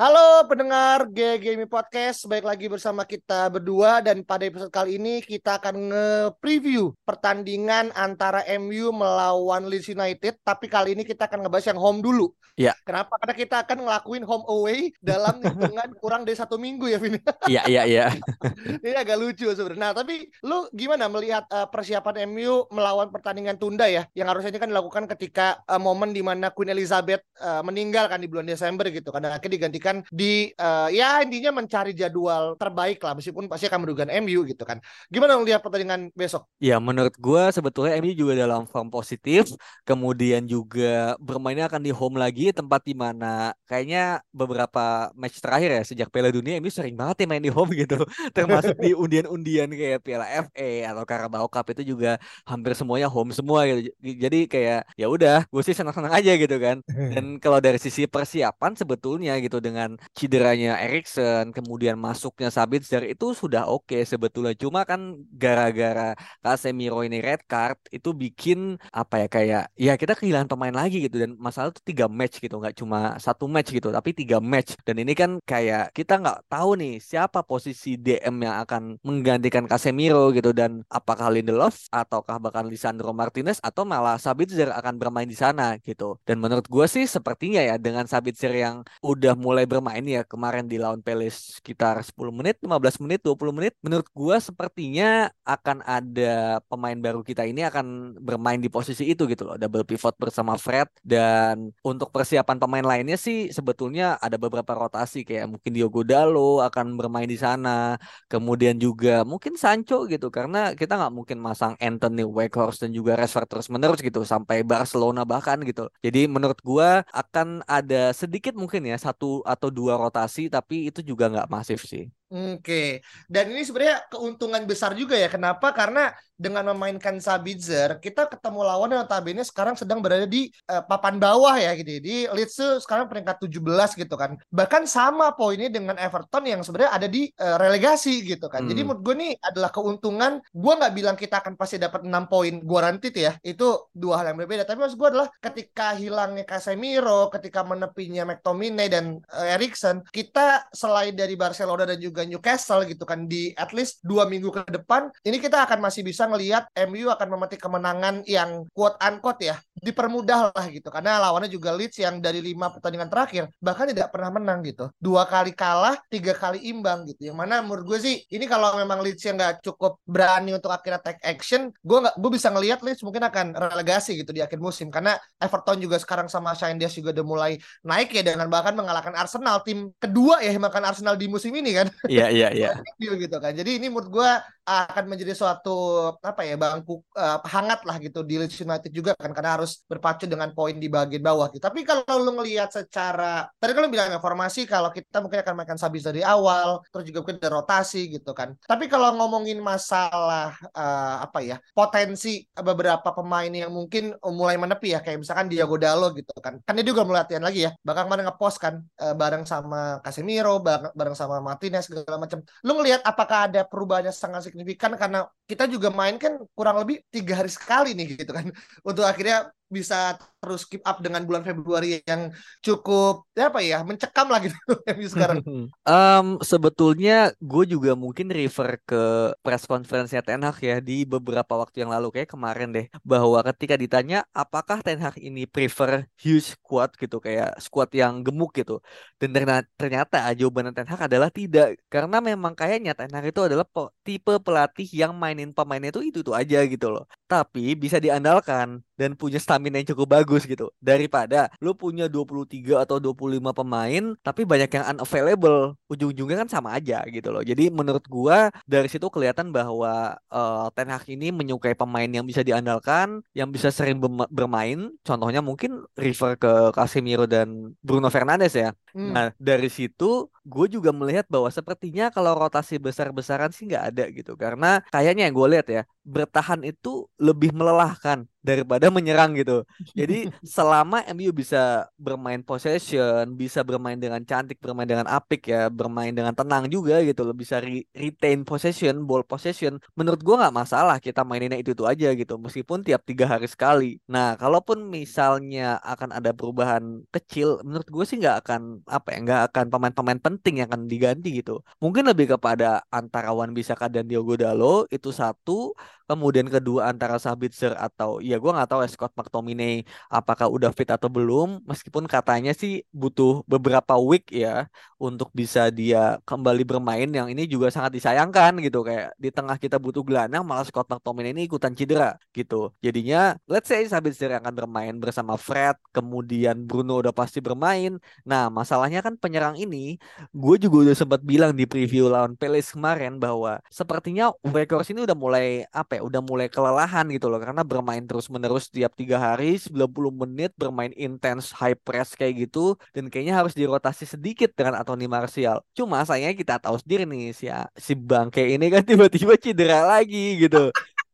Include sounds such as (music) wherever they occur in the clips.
Halo pendengar GGMI Podcast, baik lagi bersama kita berdua dan pada episode kali ini kita akan nge-preview pertandingan antara MU melawan Leeds United, tapi kali ini kita akan ngebahas yang home dulu. Iya. Kenapa? Karena kita akan ngelakuin home away dalam (laughs) hitungan kurang dari satu minggu ya, Vin. Iya iya iya. (laughs) ini agak lucu sebenarnya. Nah, tapi lu gimana melihat uh, persiapan MU melawan pertandingan tunda ya, yang harusnya ini kan dilakukan ketika uh, momen di mana Queen Elizabeth uh, meninggal kan di bulan Desember gitu, karena akhirnya digantikan di uh, ya intinya mencari jadwal terbaik lah, meskipun pasti akan merugikan MU gitu kan. Gimana lu lihat pertandingan besok? Ya menurut gua sebetulnya MU juga dalam form positif, kemudian juga bermainnya akan di home lagi tempat di mana kayaknya beberapa match terakhir ya sejak Piala Dunia MU sering banget ya main di home gitu, (laughs) termasuk di undian-undian kayak Piala FA atau Carabao Cup itu juga hampir semuanya home semua gitu. Jadi kayak ya udah, gue sih senang-senang aja gitu kan. Dan (laughs) kalau dari sisi persiapan sebetulnya gitu dengan cederanya Erikson, kemudian masuknya Sabitzer itu sudah oke sebetulnya. Cuma kan gara-gara Casemiro ini red card itu bikin apa ya kayak ya kita kehilangan pemain lagi gitu. Dan masalah itu tiga match gitu nggak cuma satu match gitu tapi tiga match. Dan ini kan kayak kita nggak tahu nih siapa posisi DM yang akan menggantikan Casemiro gitu. Dan apakah Lindelof ataukah bahkan Lisandro Martinez atau malah Sabitzer akan bermain di sana gitu. Dan menurut gue sih sepertinya ya dengan Sabitzer yang udah mulai bermain ya kemarin di lawan Palace sekitar 10 menit, 15 menit, 20 menit. Menurut gua sepertinya akan ada pemain baru kita ini akan bermain di posisi itu gitu loh. Double pivot bersama Fred dan untuk persiapan pemain lainnya sih sebetulnya ada beberapa rotasi kayak mungkin Diogo Dalo akan bermain di sana. Kemudian juga mungkin Sancho gitu karena kita nggak mungkin masang Anthony Weghorst dan juga Rashford terus menerus gitu sampai Barcelona bahkan gitu. Jadi menurut gua akan ada sedikit mungkin ya satu atau dua rotasi tapi itu juga nggak masif sih. Oke, dan ini sebenarnya keuntungan besar juga ya. Kenapa? Karena dengan memainkan Sabitzer, kita ketemu lawan yang notabene sekarang sedang berada di uh, papan bawah ya gitu. Di Leeds tuh sekarang peringkat 17 gitu kan. Bahkan sama poinnya dengan Everton yang sebenarnya ada di uh, relegasi gitu kan. Hmm. Jadi menurut gue nih adalah keuntungan. Gue nggak bilang kita akan pasti dapat 6 poin guaranteed ya. Itu dua hal yang berbeda. Tapi maksud gue adalah ketika hilangnya Casemiro, ketika menepinya McTominay dan uh, Erikson, kita selain dari Barcelona dan juga Newcastle gitu kan. Di at least dua minggu ke depan ini kita akan masih bisa ngelihat MU akan memetik kemenangan yang quote unquote ya dipermudah lah gitu. Karena lawannya juga Leeds yang dari lima pertandingan terakhir bahkan tidak pernah menang gitu. Dua kali kalah tiga kali imbang gitu. Yang mana menurut gue sih ini kalau memang Leeds yang nggak cukup berani untuk akhirnya take action gue nggak gue bisa ngelihat Leeds mungkin akan relegasi gitu di akhir musim. Karena Everton juga sekarang sama Shine Diaz juga udah mulai naik ya dengan bahkan mengalahkan Arsenal tim kedua ya makan Arsenal di musim ini kan (laughs) Iya iya iya. gitu kan. Jadi ini menurut gue akan menjadi suatu apa ya bangku uh, hangat lah gitu di Leeds United juga kan karena harus berpacu dengan poin di bagian bawah gitu. Tapi kalau lu ngelihat secara tadi lu bilang informasi kalau kita mungkin akan mainkan Sabis dari awal, terus juga mungkin ada rotasi gitu kan. Tapi kalau ngomongin masalah uh, apa ya potensi beberapa pemain yang mungkin mulai menepi ya kayak misalkan Diego Dalo gitu kan. Kan dia juga mulai latihan lagi ya. Bahkan kemarin ngepost kan uh, bareng sama Casemiro, bareng, bareng sama Martinez segala macam. Lu ngelihat apakah ada perubahannya sangat signifikan karena kita juga main kan kurang lebih tiga hari sekali nih gitu kan (laughs) untuk akhirnya bisa terus keep up dengan bulan Februari yang cukup ya apa ya mencekam lah gitu (laughs) sekarang. (laughs) um, sebetulnya gue juga mungkin refer ke press conference-nya Ten Hag ya di beberapa waktu yang lalu kayak kemarin deh. Bahwa ketika ditanya apakah Ten Hag ini prefer huge squad? gitu kayak squad yang gemuk gitu. Dan ternyata, ternyata jawaban Ten Hag adalah tidak. Karena memang kayaknya Ten Hag itu adalah tipe pelatih yang mainin pemainnya itu itu itu aja gitu loh tapi bisa diandalkan dan punya stamina yang cukup bagus gitu. Daripada lu punya 23 atau 25 pemain tapi banyak yang unavailable ujung-ujungnya kan sama aja gitu loh. Jadi menurut gua dari situ kelihatan bahwa uh, Ten Hag ini menyukai pemain yang bisa diandalkan yang bisa sering bermain. Contohnya mungkin refer ke Casemiro dan Bruno Fernandes ya. Hmm. nah dari situ gue juga melihat bahwa sepertinya kalau rotasi besar-besaran sih nggak ada gitu. Karena kayaknya yang gue lihat ya bertahan itu lebih melelahkan daripada menyerang gitu. Jadi (laughs) selama MU bisa bermain possession, bisa bermain dengan cantik, bermain dengan apik ya, bermain dengan tenang juga gitu loh, bisa re retain possession, ball possession. Menurut gua nggak masalah kita maininnya itu itu aja gitu, meskipun tiap tiga hari sekali. Nah, kalaupun misalnya akan ada perubahan kecil, menurut gue sih nggak akan apa ya, nggak akan pemain-pemain penting yang akan diganti gitu. Mungkin lebih kepada antara Wan Bisaka dan Diogo Dalo itu satu, kemudian kedua antara Sabitzer atau ya gue nggak tahu ya Scott McTominay apakah udah fit atau belum. Meskipun katanya sih butuh beberapa week ya untuk bisa dia kembali bermain yang ini juga sangat disayangkan gitu. Kayak di tengah kita butuh gelandang malah Scott McTominay ini ikutan cedera gitu. Jadinya let's say Sabitzer akan bermain bersama Fred kemudian Bruno udah pasti bermain. Nah masalahnya kan penyerang ini gue juga udah sempat bilang di preview lawan Palace kemarin bahwa sepertinya Weghorst ini udah mulai apa ya udah mulai kelelahan gitu loh. Karena bermain terus terus-menerus tiap tiga hari 90 menit bermain intens high press kayak gitu dan kayaknya harus dirotasi sedikit dengan Anthony Martial. Cuma sayangnya kita tahu sendiri nih si si bangke ini kan (laughs) tiba-tiba cedera lagi gitu.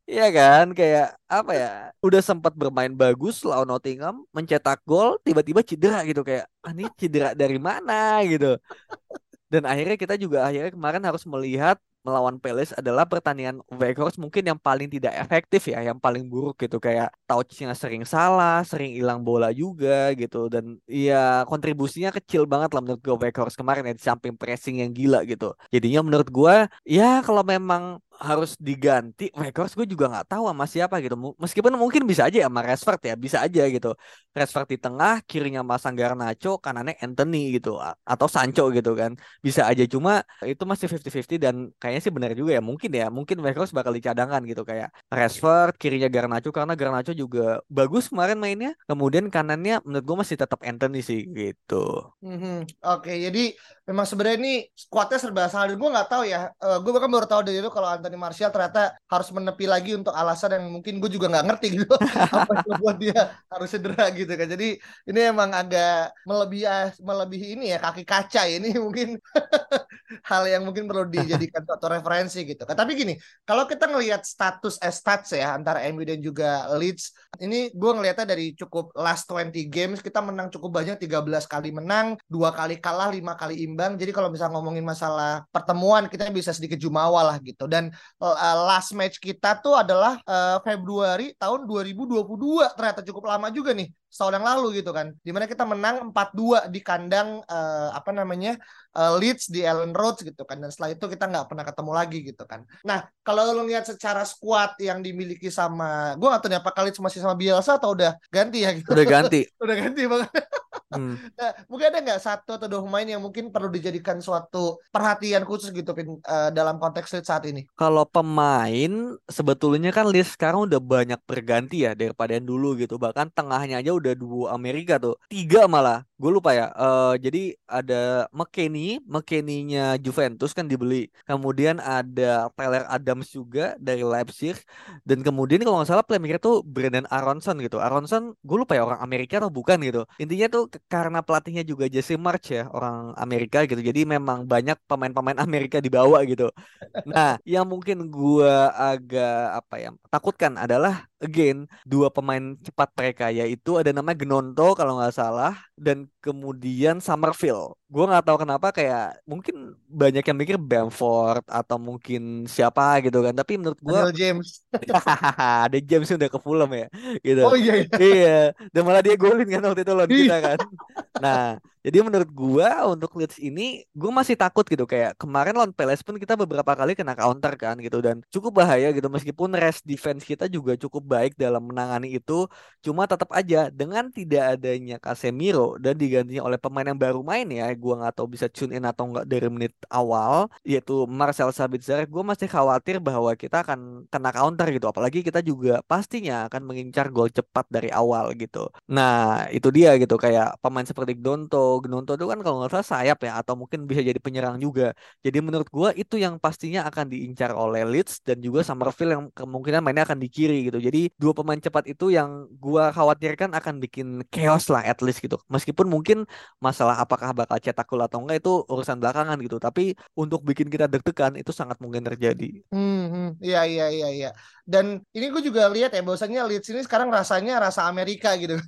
Iya kan, kayak apa ya? Udah sempat bermain bagus lawan Nottingham, mencetak gol, tiba-tiba cedera gitu kayak, ah, ini cedera dari mana gitu. Dan akhirnya kita juga akhirnya kemarin harus melihat melawan Palace adalah pertandingan Weghorst mungkin yang paling tidak efektif ya, yang paling buruk gitu kayak touchnya sering salah, sering hilang bola juga gitu dan ya kontribusinya kecil banget lah menurut gue Weghorst kemarin ya di samping pressing yang gila gitu. Jadinya menurut gue ya kalau memang harus diganti Weghorst gue juga nggak tahu sama siapa gitu. Meskipun mungkin bisa aja sama Rashford ya bisa aja gitu. Rashford di tengah kirinya masang Garnacho kanannya Anthony gitu atau Sancho gitu kan. Bisa aja cuma itu masih 50-50 dan kayaknya sih benar juga ya mungkin ya mungkin Weghorst bakal dicadangkan gitu kayak Rashford kirinya Garnacho karena Garnacho juga bagus kemarin mainnya. Kemudian kanannya menurut gue masih tetap Anthony sih gitu. Mm-hmm. oke okay, jadi memang sebenarnya ini squadnya serba salah gue nggak tahu ya. Uh, gue bahkan baru tahu dari itu kalau Anthony Martial ternyata harus menepi lagi untuk alasan yang mungkin gue juga nggak ngerti gitu. (laughs) Apa yang membuat dia harus cedera gitu kan. Jadi ini emang agak melebihi melebihi ini ya kaki kaca ini (laughs) mungkin hal yang mungkin perlu dijadikan (laughs) suatu referensi gitu kan. Tapi gini kalau kita ngelihat status eh, stats ya antara MU dan juga Leeds ini gue ngelihatnya dari cukup last 20 games kita menang cukup banyak 13 kali menang dua kali kalah lima kali imbang. Jadi kalau bisa ngomongin masalah pertemuan kita bisa sedikit jumawa lah gitu. Dan uh, last match kita tuh adalah uh, Februari tahun 2022 ternyata cukup lama juga nih setahun yang lalu gitu kan. Di mana kita menang 4-2 di kandang uh, apa namanya uh, Leeds di Ellen Road gitu kan. Dan setelah itu kita nggak pernah ketemu lagi gitu kan. Nah kalau lo lihat secara squad yang dimiliki sama gue nggak tahu nih apa kali masih sama Bielsa atau udah ganti ya gitu. Udah ganti. (laughs) Udah ganti banget hmm. (laughs) nah, mungkin ada nggak satu atau dua pemain yang mungkin perlu dijadikan suatu perhatian khusus gitu Pin, uh, dalam konteks Leeds saat ini? Kalau pemain sebetulnya kan Leeds sekarang udah banyak berganti ya daripada yang dulu gitu. Bahkan tengahnya aja udah dua Amerika tuh. Tiga malah. Gue lupa ya. Uh, jadi ada McKennie McKennie-nya Juventus kan dibeli. Kemudian ada Tyler Adams juga dari Leipzig. Dan kemudian kalau nggak salah playmaker tuh Brandon Aronson gitu. Aronson gue lupa ya orang Amerika atau bukan gitu. Intinya tuh karena pelatihnya juga Jesse March ya orang Amerika gitu. Jadi memang banyak pemain-pemain Amerika dibawa gitu. Nah yang mungkin gue agak apa ya takutkan adalah again dua pemain cepat mereka yaitu ada namanya Gnonto kalau nggak salah dan kemudian Summerfield. Gue nggak tahu kenapa kayak mungkin banyak yang mikir Bamford atau mungkin siapa gitu kan. Tapi menurut gue James. (laughs) ada James udah ke Fulham ya gitu. Oh iya. Iya. iya. Dan malah dia golin kan waktu itu lawan kita kan. Nah Jadi menurut gua untuk Leeds ini gua masih takut gitu. Kayak kemarin lawan Palace pun kita beberapa kali kena counter kan gitu. Dan cukup bahaya gitu. Meskipun rest defense kita juga cukup baik dalam menangani itu. Cuma tetap aja dengan tidak adanya Casemiro dan digantinya oleh pemain yang baru main ya gua nggak tahu bisa tune in atau enggak dari menit awal yaitu Marcel Sabitzer gua masih khawatir bahwa kita akan kena counter gitu. Apalagi kita juga pastinya akan mengincar gol cepat dari awal gitu. Nah, itu dia gitu. Kayak pemain seperti Donto Gnonto itu kan kalau nggak salah sayap ya atau mungkin bisa jadi penyerang juga. Jadi menurut gua itu yang pastinya akan diincar oleh Leeds dan juga Summerfield yang kemungkinan mainnya akan di kiri gitu. Jadi dua pemain cepat itu yang gua khawatirkan akan bikin chaos lah at least gitu. Meskipun mungkin masalah apakah bakal cetak gol atau enggak itu urusan belakangan gitu. Tapi untuk bikin kita deg-degan itu sangat mungkin terjadi. Hmm, hmm. iya iya iya iya. Dan ini gue juga lihat ya bahwasanya Leeds ini sekarang rasanya rasa Amerika gitu. (laughs)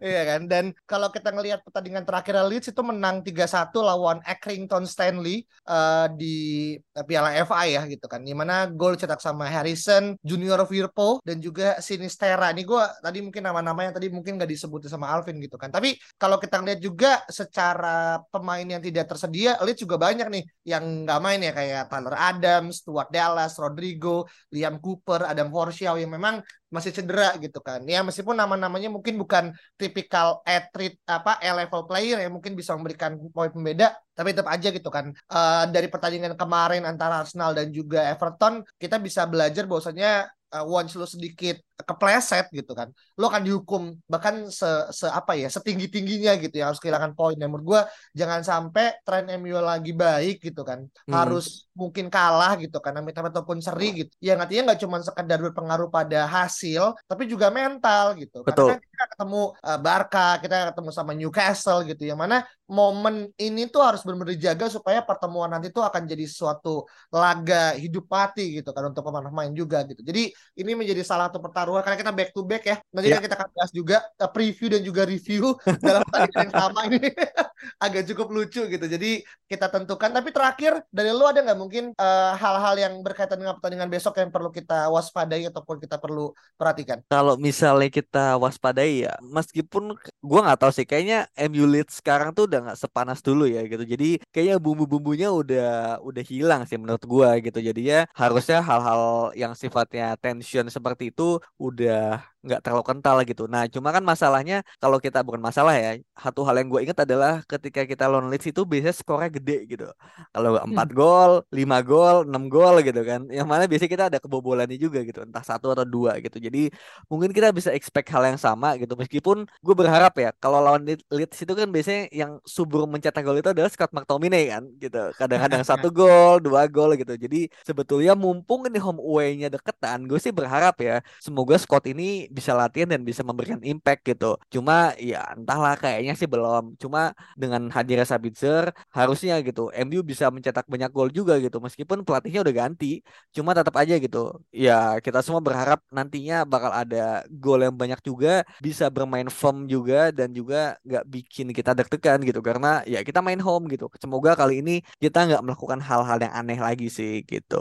Iya kan? Dan kalau kita ngelihat pertandingan terakhir Leeds itu menang 3-1 lawan Accrington Stanley uh, di Piala FA ya gitu kan. Di mana gol cetak sama Harrison, Junior Firpo dan juga Sinistera. Ini gue tadi mungkin nama-namanya tadi mungkin gak disebut sama Alvin gitu kan. Tapi kalau kita ngeliat juga secara pemain yang tidak tersedia, Leeds juga banyak nih yang nggak main ya kayak Tyler Adams, Stuart Dallas, Rodrigo, Liam Cooper, Adam Forshaw yang memang masih cedera gitu kan. Ya meskipun nama-namanya mungkin bukan tipikal atlet apa A level player yang mungkin bisa memberikan poin pembeda, tapi tetap aja gitu kan. Uh, dari pertandingan kemarin antara Arsenal dan juga Everton, kita bisa belajar bahwasanya uh, once lu sedikit kepleset gitu kan. Lo akan dihukum bahkan se, se apa ya setinggi tingginya gitu ya harus kehilangan poin. Dan menurut gue jangan sampai tren MU lagi baik gitu kan hmm. harus mungkin kalah gitu kan amit ataupun seri gitu. Ya artinya nggak cuma sekedar berpengaruh pada hasil tapi juga mental gitu. Betul. karena kan kita ketemu uh, Barca kita ketemu sama Newcastle gitu yang mana momen ini tuh harus benar-benar dijaga supaya pertemuan nanti tuh akan jadi suatu laga hidup mati gitu kan untuk pemain-pemain juga gitu. Jadi ini menjadi salah satu pertaruhan karena kita back to back ya. Nanti yeah. kita akan bahas juga uh, preview dan juga review (laughs) dalam pertandingan yang sama ini (laughs) agak cukup lucu gitu. Jadi kita tentukan. Tapi terakhir dari lu ada nggak mungkin uh, hal-hal uh, yang berkaitan dengan pertandingan besok yang perlu kita waspadai ataupun kita perlu perhatikan? Kalau misalnya kita waspadai ya, meskipun gua nggak tahu sih, kayaknya MU lead sekarang tuh udah nggak sepanas dulu ya gitu. Jadi kayaknya bumbu-bumbunya udah udah hilang sih menurut gua gitu. Jadi ya harusnya hal-hal yang sifatnya tension seperti itu udah nggak terlalu kental gitu. Nah, cuma kan masalahnya kalau kita bukan masalah ya. Satu hal yang gue ingat adalah ketika kita lawan Leeds itu biasanya skornya gede gitu. Kalau empat hmm. gol, lima gol, enam gol gitu kan. Yang mana biasanya kita ada kebobolannya juga gitu, entah satu atau dua gitu. Jadi mungkin kita bisa expect hal yang sama gitu. Meskipun gue berharap ya kalau lawan Leeds itu kan biasanya yang subur mencetak gol itu adalah Scott McTominay kan gitu. Kadang-kadang (laughs) satu gol, dua gol gitu. Jadi sebetulnya mumpung ini home away-nya deketan, gue sih berharap ya semoga Scott ini bisa latihan dan bisa memberikan impact gitu. Cuma ya entahlah kayaknya sih belum. Cuma dengan hadirnya Sabitzer harusnya gitu MU bisa mencetak banyak gol juga gitu meskipun pelatihnya udah ganti. Cuma tetap aja gitu. Ya kita semua berharap nantinya bakal ada gol yang banyak juga bisa bermain firm juga dan juga nggak bikin kita deg-degan gitu karena ya kita main home gitu. Semoga kali ini kita nggak melakukan hal-hal yang aneh lagi sih gitu.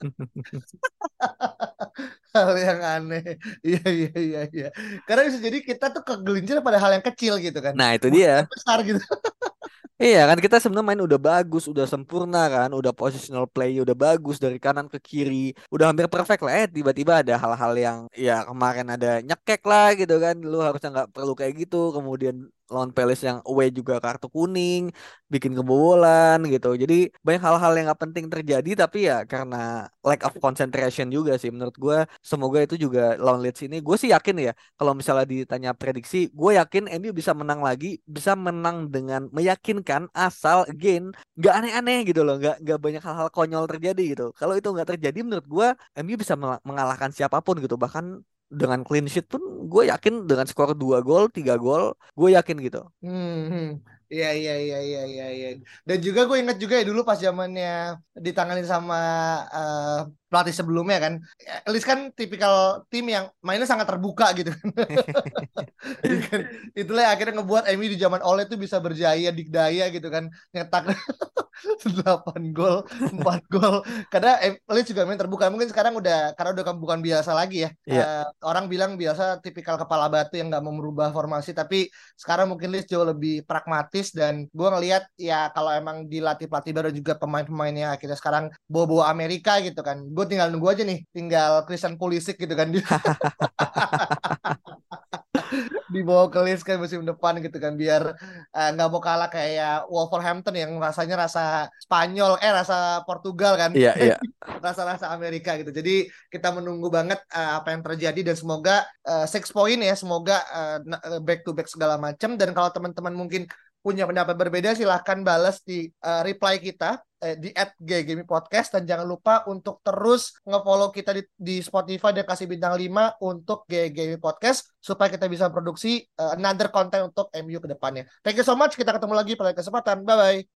(laughs) hal yang aneh. Iya iya iya iya. Karena bisa jadi kita tuh kegelincir pada hal yang kecil gitu kan. Nah, itu dia. Besar gitu. Iya kan kita sebenarnya main udah bagus, udah sempurna kan, udah positional play udah bagus dari kanan ke kiri, udah hampir perfect lah. Eh tiba-tiba ada hal-hal yang ya kemarin ada nyekek lah gitu kan, lu harusnya nggak perlu kayak gitu. Kemudian lawan Palace yang away juga kartu kuning, bikin kebobolan gitu. Jadi banyak hal-hal yang gak penting terjadi tapi ya karena lack of concentration juga sih menurut gue. Semoga itu juga lawan Leeds ini. Gue sih yakin ya kalau misalnya ditanya prediksi, gue yakin MU bisa menang lagi, bisa menang dengan meyakinkan asal again nggak aneh-aneh gitu loh, nggak nggak banyak hal-hal konyol terjadi gitu. Kalau itu nggak terjadi menurut gue MU bisa mengalahkan siapa pun gitu. Bahkan dengan clean sheet pun gue yakin dengan skor 2 gol, 3 gol, gue yakin gitu. Hmm, hmm. Iya iya iya iya iya iya. Dan juga gue inget juga ya dulu pas zamannya ditangani sama uh, pelatih sebelumnya kan. Least kan tipikal tim yang mainnya sangat terbuka gitu kan. (laughs) Itulah yang akhirnya ngebuat MU di zaman Ole itu bisa berjaya dikdaya gitu kan. Nyetak (laughs) 8 gol, 4 gol. Karena Leeds juga main terbuka. Mungkin sekarang udah karena udah bukan biasa lagi ya. Yeah. Uh, orang bilang biasa tipikal kepala batu yang nggak mau merubah formasi, tapi sekarang mungkin Leeds jauh lebih pragmatis dan gue ngelihat ya kalau emang dilatih pelatih baru juga pemain-pemainnya kita sekarang bawa-bawa Amerika gitu kan. Gue tinggal nunggu aja nih, tinggal Christian Pulisic gitu kan. (laughs) dibawa ke list kan musim depan gitu kan biar eh, nggak uh, mau kalah kayak Wolverhampton yang rasanya rasa Spanyol eh rasa Portugal kan. Iya iya. (laughs) Rasa-rasa Amerika gitu. Jadi kita menunggu banget uh, apa yang terjadi dan semoga uh, six point ya semoga uh, back to back segala macam dan kalau teman-teman mungkin punya pendapat berbeda silahkan balas di uh, reply kita eh, di at Gaming Podcast dan jangan lupa untuk terus ngefollow kita di, di Spotify dan kasih bintang 5 untuk Gaming Podcast supaya kita bisa produksi uh, another content untuk MU ke depannya. Thank you so much. Kita ketemu lagi pada kesempatan. Bye bye.